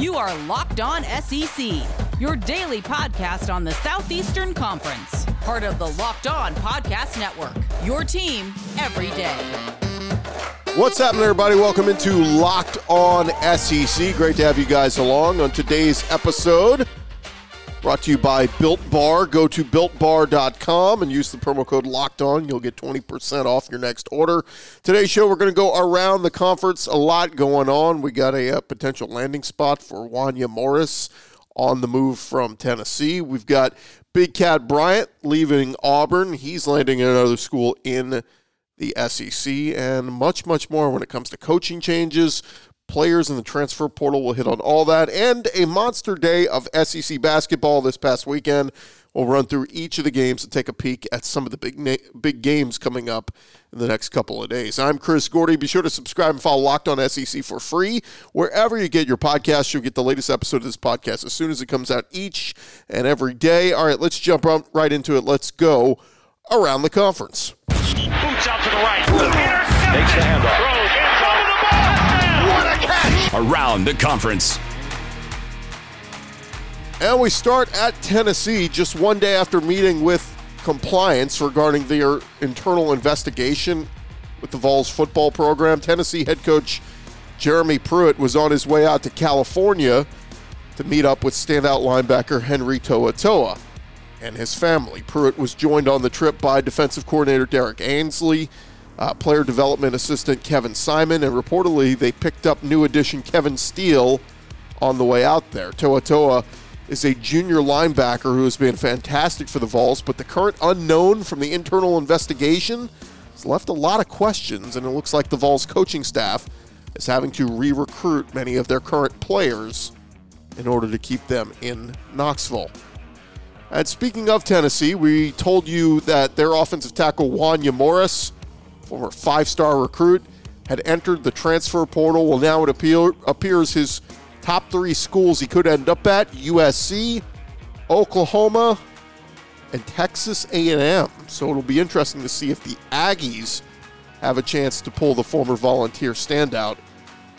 You are Locked On SEC, your daily podcast on the Southeastern Conference, part of the Locked On Podcast Network. Your team every day. What's happening, everybody? Welcome into Locked On SEC. Great to have you guys along on today's episode. Brought to you by Built Bar. Go to builtbar.com and use the promo code Locked On. You'll get 20% off your next order. Today's show, we're going to go around the conference. A lot going on. We got a, a potential landing spot for Wanya Morris on the move from Tennessee. We've got Big Cat Bryant leaving Auburn. He's landing at another school in the SEC, and much, much more when it comes to coaching changes, players in the transfer portal. We'll hit on all that and a monster day of SEC basketball this past weekend. We'll run through each of the games and take a peek at some of the big na- big games coming up in the next couple of days. I'm Chris Gordy. Be sure to subscribe and follow Locked On SEC for free wherever you get your podcast. You'll get the latest episode of this podcast as soon as it comes out each and every day. All right, let's jump right into it. Let's go around the conference. Boots out to the right. Intercepted. Takes the handoff. Around the conference. And we start at Tennessee just one day after meeting with compliance regarding their internal investigation with the Vols football program. Tennessee head coach Jeremy Pruitt was on his way out to California to meet up with standout linebacker Henry To'o To'o and his family. Pruitt was joined on the trip by defensive coordinator Derrick Ansley, uh, player development assistant Kevin Simon, and reportedly they picked up new addition Kevin Steele on the way out there. To'o To'o is a junior linebacker who has been fantastic for the Vols, but the current unknown from the internal investigation has left a lot of questions, and it looks like the Vols coaching staff is having to re recruit many of their current players in order to keep them in Knoxville. And speaking of Tennessee, we told you that their offensive tackle Wanya Morris, former five-star recruit, had entered the transfer portal. Well, now it appear, appears his top three schools he could end up at: USC, Oklahoma, and Texas A&M. So it'll be interesting to see if the Aggies have a chance to pull the former Volunteer standout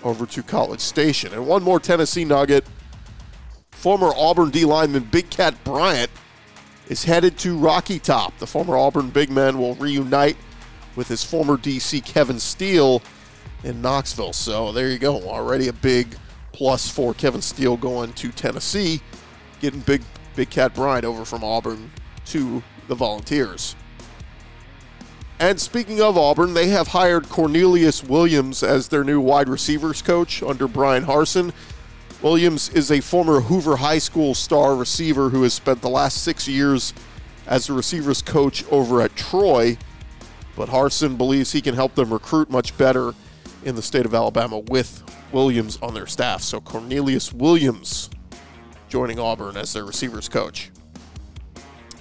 over to College Station. And one more Tennessee nugget former Auburn D lineman Big Cat Bryant is headed to Rocky Top. The former Auburn big man will reunite with his former DC Kevin Steele in Knoxville. So there you go. Already a big plus for Kevin Steele going to Tennessee, getting Big Big Cat Bryant over from Auburn to the Volunteers. And speaking of Auburn, they have hired Cornelius Williams as their new wide receivers coach under Bryan Harsin. Williams is a former Hoover High School star receiver who has spent the last six years as a receivers coach over at Troy. But Harsin believes he can help them recruit much better in the state of Alabama with Williams on their staff. So Cornelius Williams joining Auburn as their receivers coach.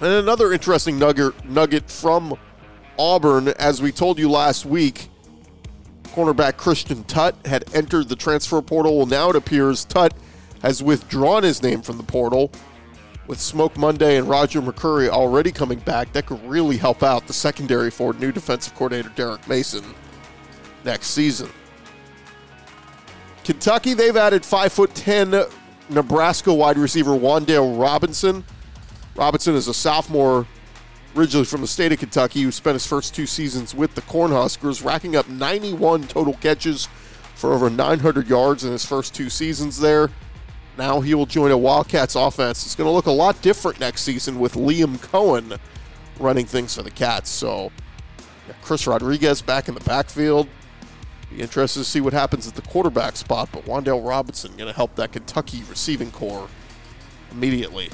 And another interesting nugget, nugget from Auburn, as we told you last week, cornerback Christian Tutt had entered the transfer portal. Well, now it appears Tutt has withdrawn his name from the portal. With Smoke Monday and Roger McCreary already coming back, that could really help out the secondary for new defensive coordinator Derek Mason next season. Kentucky, they've added 5'10 Nebraska wide receiver Wan'Dale Robinson. Robinson is a sophomore originally from the state of Kentucky, who spent his first two seasons with the Cornhuskers, racking up 91 total catches for over 900 yards in his first two seasons there. Now he will join a Wildcats offense. It's going to look a lot different next season with Liam Coen running things for the Cats. So, yeah, Chris Rodriguez back in the backfield. Be interested to see what happens at the quarterback spot, but Wan'Dale Robinson going to help that Kentucky receiving core immediately.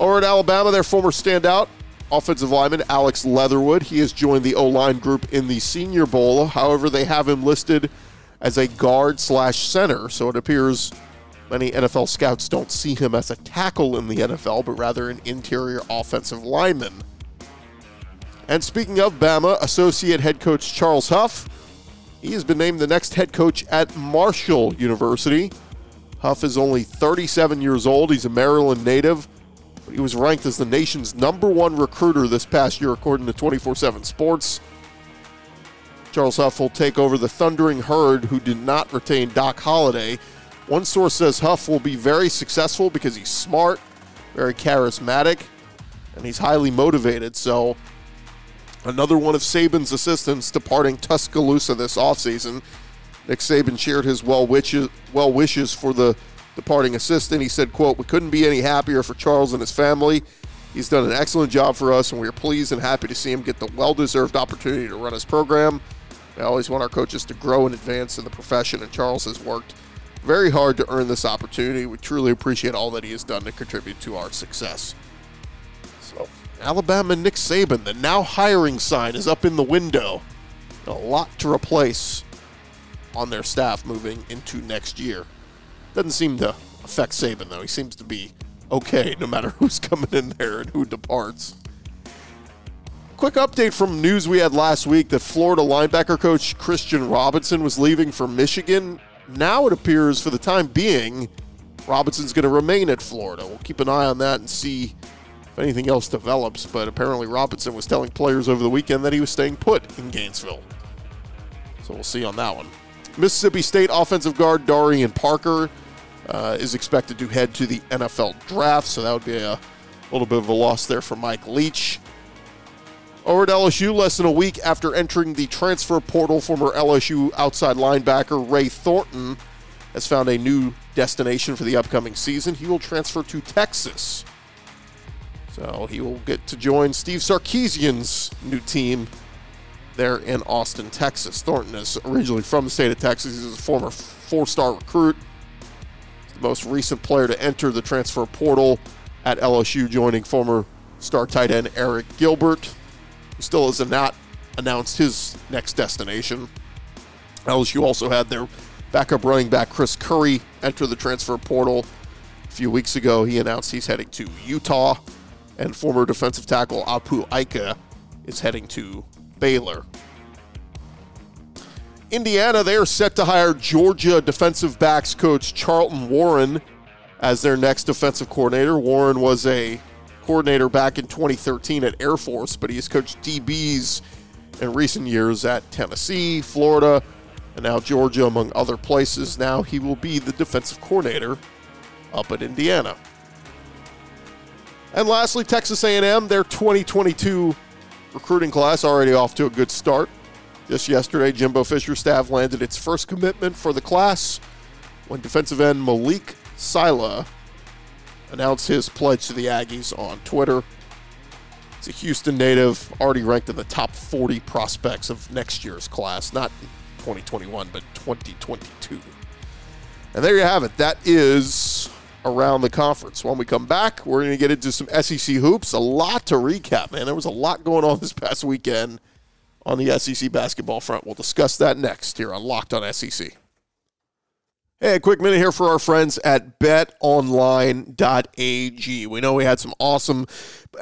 Over at Alabama, their former standout offensive lineman Alex Leatherwood. He has joined the O line group in the Senior Bowl. However, they have him listed as a guard slash center, so it appears many NFL scouts don't see him as a tackle in the NFL, but rather an interior offensive lineman. And speaking of Bama, associate head coach Charles Huff, he has been named the next head coach at Marshall University. Huff is only 37 years old. He's a Maryland native. But He was ranked as the nation's number one recruiter this past year, according to 24 7 Sports. Charles Huff will take over the Thundering Herd, who did not retain Doc Holliday, One source says Huff will be very successful because he's smart, very charismatic, and he's highly motivated. So, another one of Saban's assistants departing Tuscaloosa this offseason. Nick Saban shared his well wishes, well wishes for the departing assistant. He said, quote, We couldn't be any happier for Charles and his family. He's done an excellent job for us, and we are pleased and happy to see him get the well deserved opportunity to run his program. We always want our coaches to grow and advance in the profession, and Charles has worked very hard to earn this opportunity. We truly appreciate all that he has done to contribute to our success. So, Alabama Nick Saban, the now hiring sign is up in the window. A lot to replace on their staff moving into next year. Doesn't seem to affect Saban, though. He seems to be okay no matter who's coming in there and who departs. Quick update from news we had last week that Florida linebacker coach Christian Robinson was leaving for Michigan. Now it appears, for the time being, Robinson's going to remain at Florida. We'll keep an eye on that and see if anything else develops. But apparently, Robinson was telling players over the weekend that he was staying put in Gainesville. So we'll see on that one. Mississippi State offensive guard Darian Parker uh, is expected to head to the NFL draft, so that would be a little bit of a loss there for Mike Leach. Over at LSU, less than a week after entering the transfer portal, former LSU outside linebacker Ray Thornton has found a new destination for the upcoming season. He will transfer to Texas. So he will get to join Steve Sarkisian's new team there in Austin, Texas. Thornton is originally from the state of Texas. He's a former four star recruit The most recent player to enter the transfer portal at LSU, joining former star tight end Arik Gilbert, still has not announced his next destination. LSU also had their backup running back Chris Curry enter the transfer portal. A few weeks ago, he announced he's heading to Utah, and former defensive tackle Apu Ika is heading to Baylor. Indiana, they are set to hire Georgia defensive backs coach Charlton Warren as their next defensive coordinator. Warren was a coordinator back in 2013 at Air Force, but he has coached DBs in recent years at Tennessee, Florida, and now Georgia, among other places. Now he will be the defensive coordinator up at Indiana. And lastly, Texas A&M, their 2022 recruiting class already off to a good start. Just yesterday, Jimbo Fisher staff landed its first commitment for the class when defensive end Malick Sylla announced his pledge to the Aggies on Twitter. He's a Houston native, already ranked in the top 40 prospects of next year's class, not 2021, but 2022. And there you have it. That is around the conference. When we come back, we're going to get into some SEC hoops. A lot to recap, man. There was a lot going on this past weekend on the SEC basketball front. We'll discuss that next here on Locked on SEC. Hey, a quick minute here for our friends at betonline.ag. We know we had some awesome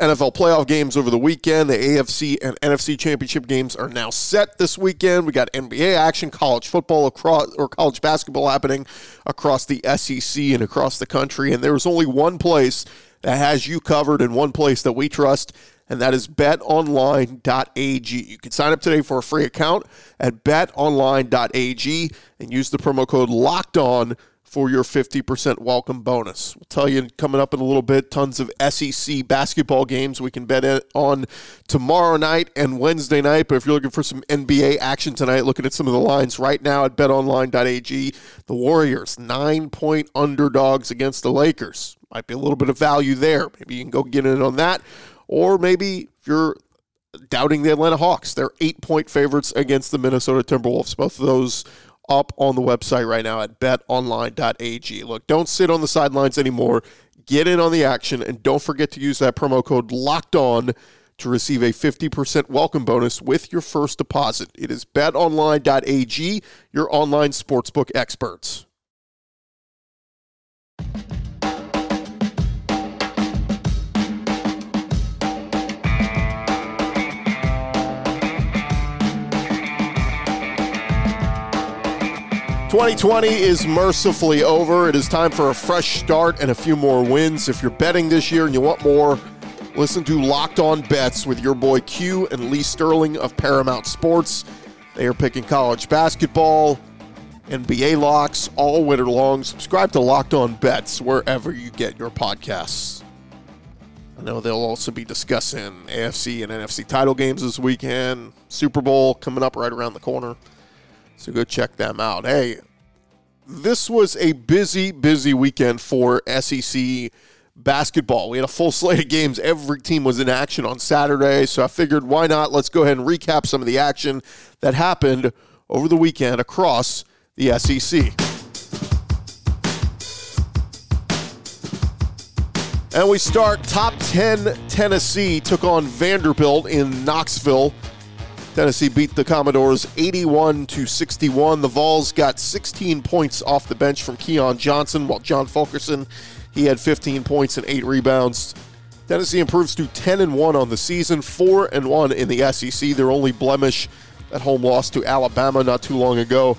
NFL playoff games over the weekend. The AFC and NFC championship games are now set this weekend. We got NBA action, college football across or college basketball happening across the SEC and across the country. And there's only one place that has you covered and one place that we trust, and that is betonline.ag. You can sign up today for a free account at betonline.ag and use the promo code locked on for your 50% welcome bonus. We'll tell you coming up in a little bit tons of SEC basketball games we can bet on tomorrow night and Wednesday night. But if you're looking for some NBA action tonight, looking at some of the lines right now at betonline.ag, the Warriors, nine point underdogs against the Lakers. Might be a little bit of value there. Maybe you can go get in on that. Or maybe if you're doubting the Atlanta Hawks, they're eight point favorites against the Minnesota Timberwolves. Both of those up on the website right now at betonline.ag. Look, don't sit on the sidelines anymore. Get in on the action and don't forget to use that promo code locked on to receive a 50% welcome bonus with your first deposit. It is betonline.ag, your online sportsbook experts. 2020 is mercifully over. It is time for a fresh start and a few more wins. If you're betting this year and you want more, listen to Locked On Bets with your boy Q and Lee Sterling of Paramount Sports. They are picking college basketball, NBA locks all winter long. Subscribe to Locked On Bets wherever you get your podcasts. I know they'll also be discussing AFC and NFC title games this weekend. Super Bowl coming up right around the corner. So go check them out. Hey, this was a busy, busy weekend for SEC basketball. We had a full slate of games. Every team was in action on Saturday. So I figured, why not? Let's go ahead and recap some of the action that happened over the weekend across the SEC. And we start top 10 Tennessee took on Vanderbilt in Knoxville. Tennessee beat the Commodores 81 to 61. The Vols got 16 points off the bench from Keon Johnson, while John Fulkerson he had 15 points and 8 rebounds. Tennessee improves to 10 and 1 on the season, 4 and 1 in the SEC. Their only blemish at home loss to Alabama not too long ago.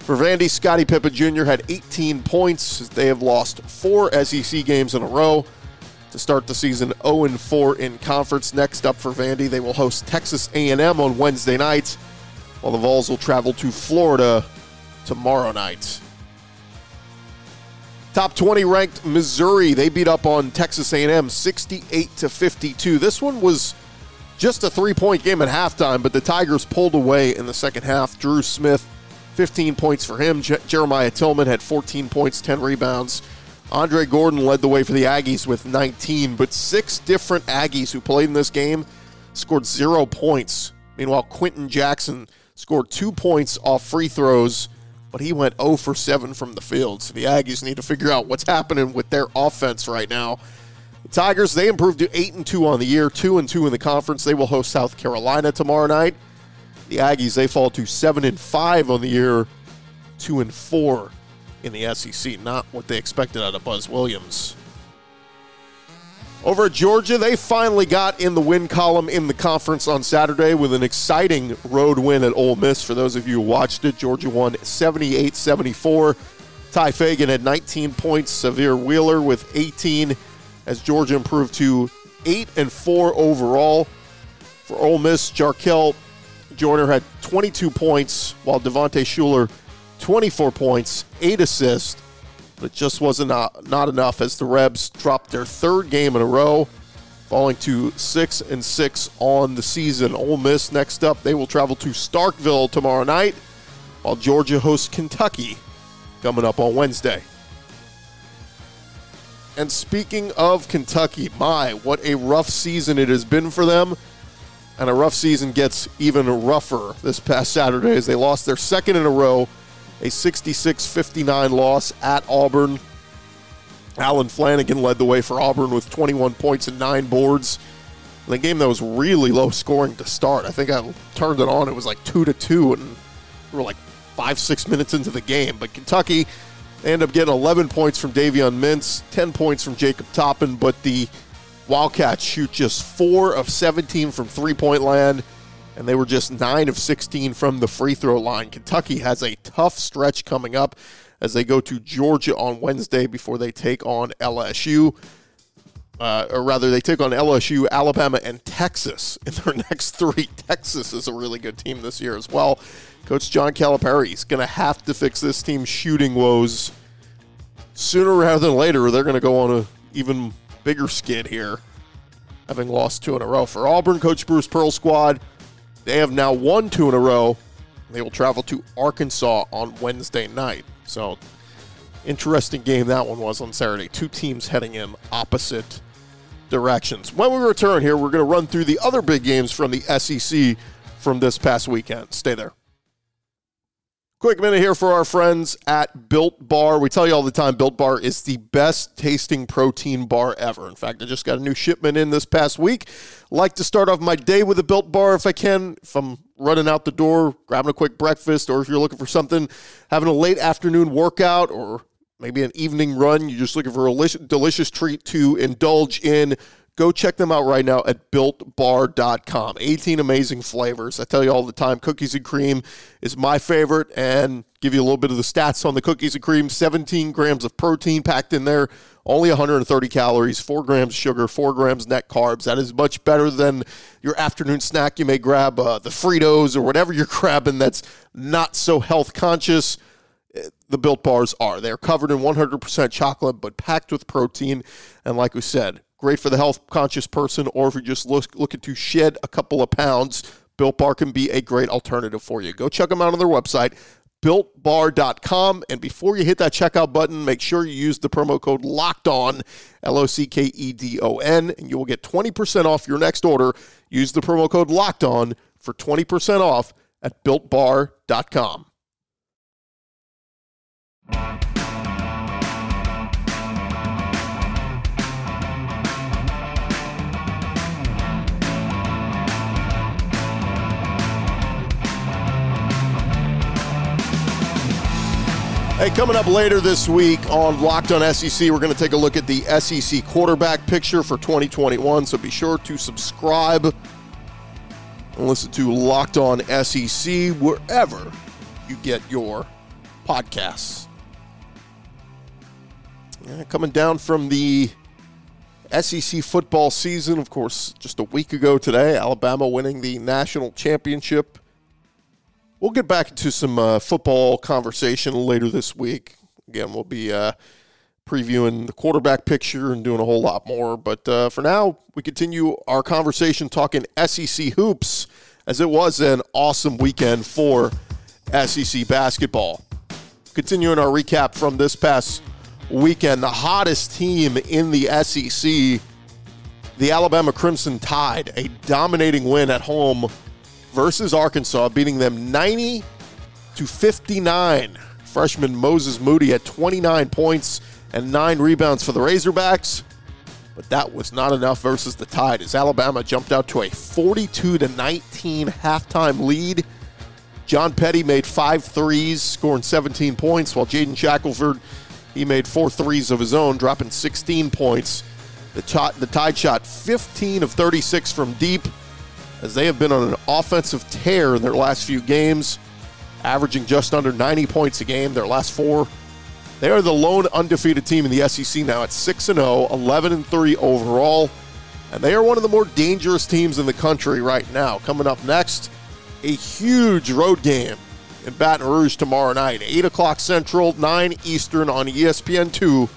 For Vandy, Scottie Pippen Jr. had 18 points. They have lost four SEC games in a row to start the season 0 4 in conference. Next up for Vandy, they will host Texas A&M on Wednesday night, while the Vols will travel to Florida tomorrow night. Top 20 ranked Missouri, they beat up on Texas A&M 68 to 52. This one was just a three-point game at halftime, but the Tigers pulled away in the second half. Drew Smith 15 points for him. Je- Jeremiah Tilmon had 14 points, 10 rebounds. Andre Gordon led the way for the Aggies with 19, but six different Aggies who played in this game scored zero points. Meanwhile, Quenton Jackson scored two points off free throws, but he went 0 for 7 from the field. So the Aggies need to figure out what's happening with their offense right now. The Tigers, they improved to 8 and 2 on the year, 2 and 2 in the conference. They will host South Carolina tomorrow night. The Aggies they fall to seven and five on the year, two and four in the SEC. Not what they expected out of Buzz Williams. Over at Georgia, they finally got in the win column in the conference on Saturday with an exciting road win at Ole Miss. For those of you who watched it, Georgia won 78 74. Tye Fagan had 19 points, Sahvir Wheeler with 18, as Georgia improved to 8 and 4 overall. For Ole Miss, Jarkel Joiner had 22 points, while Devontae Shuler, 24 points, 8 assists. But just wasn't not, not enough as the Rebs dropped their third game in a row, falling to 6 and 6 on the season. Ole Miss next up, they will travel to Starkville tomorrow night, while Georgia hosts Kentucky coming up on Wednesday. And speaking of Kentucky, my, what a rough season it has been for them and a rough season gets even rougher this past Saturday as they lost their second in a row, a 66 59 loss at Auburn. Allen Flanigan led the way for Auburn with 21 points and nine boards. In a game that was really low scoring to start. I think I turned it on, it was like 2 to 2, and we were like five, six minutes into the game. But Kentucky, end up getting 11 points from Davion Mintz, 10 points from Jacob Toppin, but the Wildcats shoot just four of 17 from three point land, and they were just nine of 16 from the free throw line. Kentucky has a tough stretch coming up as they go to Georgia on Wednesday before they take on LSU. Uh, or rather, they take on LSU, Alabama, and Texas in their next three. Texas is a really good team this year as well. Coach John Calipari is going to have to fix this team's shooting woes sooner rather than later. They're going to go on a even bigger skid here, having lost two in a row. For Auburn, Coach Bruce Pearl squad, they have now won two in a row. They will travel to Arkansas on Wednesday night. So, interesting game that one was on Saturday. Two teams heading in opposite directions. When we return here, we're going to run through the other big games from the SEC from this past weekend. Stay there. Quick minute here for our friends at Built Bar. We tell you all the time, Built Bar is the best tasting protein bar ever. In fact, I just got a new shipment in this past week. Like to start off my day with a Built Bar if I can. If I'm running out the door, grabbing a quick breakfast, or if you're looking for something, having a late afternoon workout, or maybe an evening run, you're just looking for a delicious treat to indulge in. Go check them out right now at builtbar.com. 18 amazing flavors. I tell you all the time, cookies and cream is my favorite, and give you a little bit of the stats on the cookies and cream 17 grams of protein packed in there, only 130 calories, 4 grams sugar, 4 grams net carbs. That is much better than your afternoon snack. You may grab uh, the Fritos or whatever you're grabbing that's not so health conscious. the built bars are. They're covered in 100% chocolate, but packed with protein. And like we said, great for the health conscious person, or if you're just look, looking to shed a couple of pounds, Built Bar can be a great alternative for you. Go check them out on their website, builtbar.com. And before you hit that checkout button, make sure you use the promo code locked on, L O C K E D O N, and you will get 20% off your next order. Use the promo code locked on for 20% off at builtbar.com. Hey, coming up later this week on Locked on SEC, we're going to take a look at the SEC quarterback picture for 2021. So be sure to subscribe and listen to Locked on SEC wherever you get your podcasts. Yeah, coming down from the SEC football season, of course, just a week ago today, Alabama winning the national championship We'll get back into some uh, football conversation later this week. Again, we'll be uh, previewing the quarterback picture and doing a whole lot more. But uh, for now, we continue our conversation talking SEC hoops, as it was an awesome weekend for SEC basketball. Continuing our recap from this past weekend, the hottest team in the SEC, the Alabama Crimson Tide, a dominating win at home versus Arkansas, beating them 90 to 59. Freshman Moses Moody had 29 points and nine rebounds for the Razorbacks, but that was not enough versus the Tide as Alabama jumped out to a 42 to 19 halftime lead. John Petty made five threes, scoring 17 points, while Jaden Shackelford he made four threes of his own, dropping 16 points. The, ch- the Tide shot 15 of 36 from deep as they have been on an offensive tear in their last few games, averaging just under 90 points a game their last four. They are the lone undefeated team in the SEC now at 6 0, 11 3 overall, and they are one of the more dangerous teams in the country right now. Coming up next, a huge road game in Baton Rouge tomorrow night, 8 o'clock Central, 9 Eastern on ESPN2.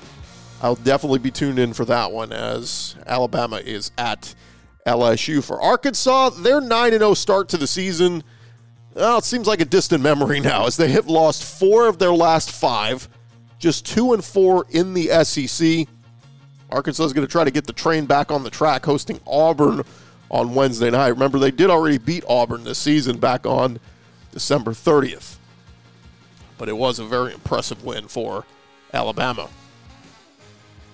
I'll definitely be tuned in for that one as Alabama is at LSU. For Arkansas, their 9 0 start to the season, well, it seems like a distant memory now as they have lost four of their last five, just 2 and 4 in the SEC. Arkansas is going to try to get the train back on the track, hosting Auburn on Wednesday night. Remember, they did already beat Auburn this season back on December 30th. But it was a very impressive win for Alabama.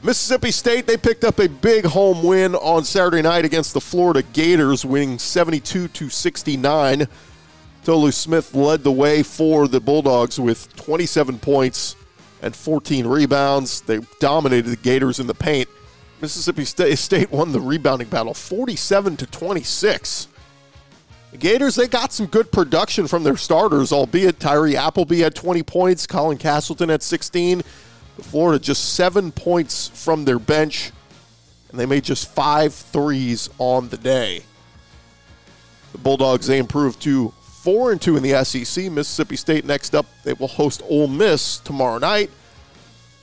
Mississippi State, they picked up a big home win on Saturday night against the Florida Gators, winning 72 to 69. Tolu Smith led the way for the Bulldogs with 27 points and 14 rebounds. They dominated the Gators in the paint. Mississippi State won the rebounding battle 47 to 26. The Gators, they got some good production from their starters, albeit Tyree Appleby had 20 points, Colin Castleton had 16. Florida just seven points from their bench, and they made just five threes on the day. The Bulldogs they improved to four and two in the SEC. Mississippi State next up they will host Ole Miss tomorrow night.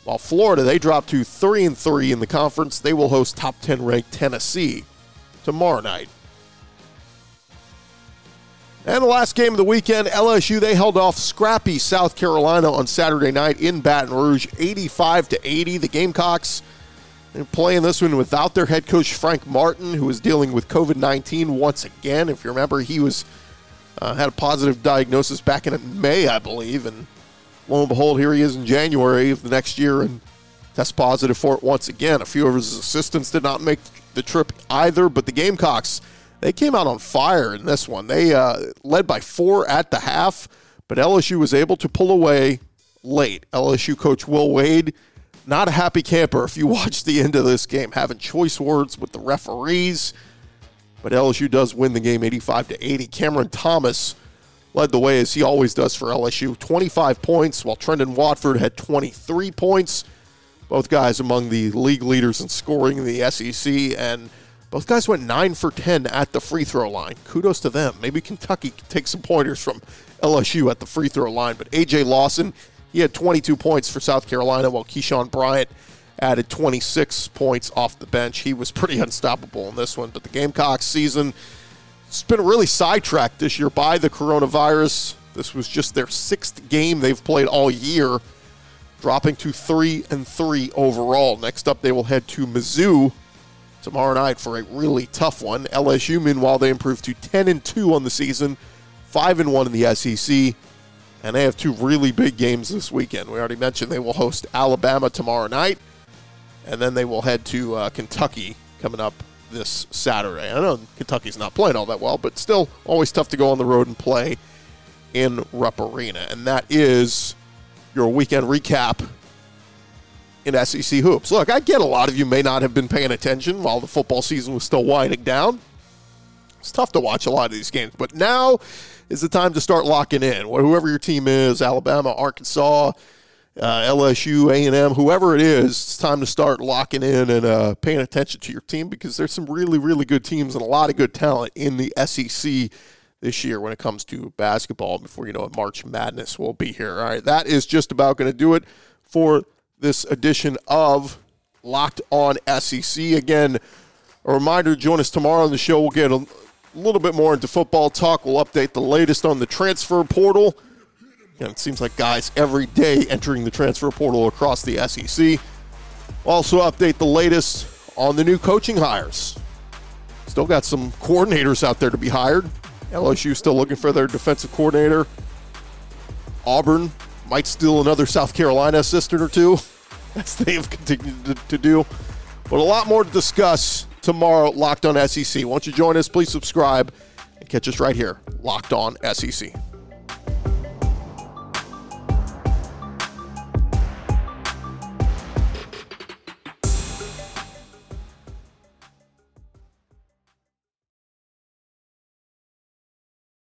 While Florida they dropped to three and three in the conference, they will host top ten ranked Tennessee tomorrow night. And the last game of the weekend, LSU they held off scrappy South Carolina on Saturday night in Baton Rouge, 85 to 80. The Gamecocks playing this one without their head coach Frank Martin, who is dealing with COVID 19 once again. If you remember, he was uh, had a positive diagnosis back in May, I believe, and lo and behold, here he is in January of the next year and test positive for it once again. A few of his assistants did not make the trip either, but the Gamecocks they came out on fire in this one. They uh, led by four at the half, but LSU was able to pull away late. LSU coach Will Wade, not a happy camper if you watch the end of this game, having choice words with the referees. But LSU does win the game 85 to 80. Cameron Thomas led the way as he always does for LSU, 25 points, while Trendon Watford had 23 points. Both guys among the league leaders in scoring in the SEC and both guys went 9 for 10 at the free throw line. Kudos to them. Maybe Kentucky can take some pointers from LSU at the free throw line. But A.J. Lawson, He had 22 points for South Carolina, while Keyshawn Bryant added 26 points off the bench. He was pretty unstoppable in this one. But the Gamecocks season, it's been really sidetracked this year by the coronavirus. This was just their sixth game they've played all year, dropping to three and three overall. Next up, they will head to Mizzou tomorrow night for a really tough one. LSU, meanwhile, they improved to 10 and two on the season, five and one in the SEC, and they have two really big games this weekend. We already mentioned they will host Alabama tomorrow night, and then they will head to uh, Kentucky coming up this Saturday. I know Kentucky's not playing all that well, but still always tough to go on the road and play in Rupp Arena. And that is your weekend recap in SEC hoops. Look, I get a lot of you may not have been paying attention while the football season was still winding down. It's tough to watch a lot of these games, but now is the time to start locking in. Whoever your team is, Alabama, Arkansas, uh, LSU, A&M, whoever it is, it's time to start locking in and uh, paying attention to your team because there's some really, really good teams and a lot of good talent in the SEC this year when it comes to basketball. Before you know it, March Madness will be here. All right, that is just about going to do it for this edition of Locked On SEC. Again, a reminder join us tomorrow on the show. We'll get a little bit more into football talk. We'll update the latest on the transfer portal. And it seems like guys every day entering the transfer portal across the SEC. Also, update the latest on the new coaching hires. Still got some coordinators out there to be hired. LSU still looking for their defensive coordinator. Auburn might steal another South Carolina assistant or two, as they have continued to, to do. But a lot more to discuss tomorrow, Locked On SEC. Won't you join us? Please subscribe and catch us right here, Locked On SEC.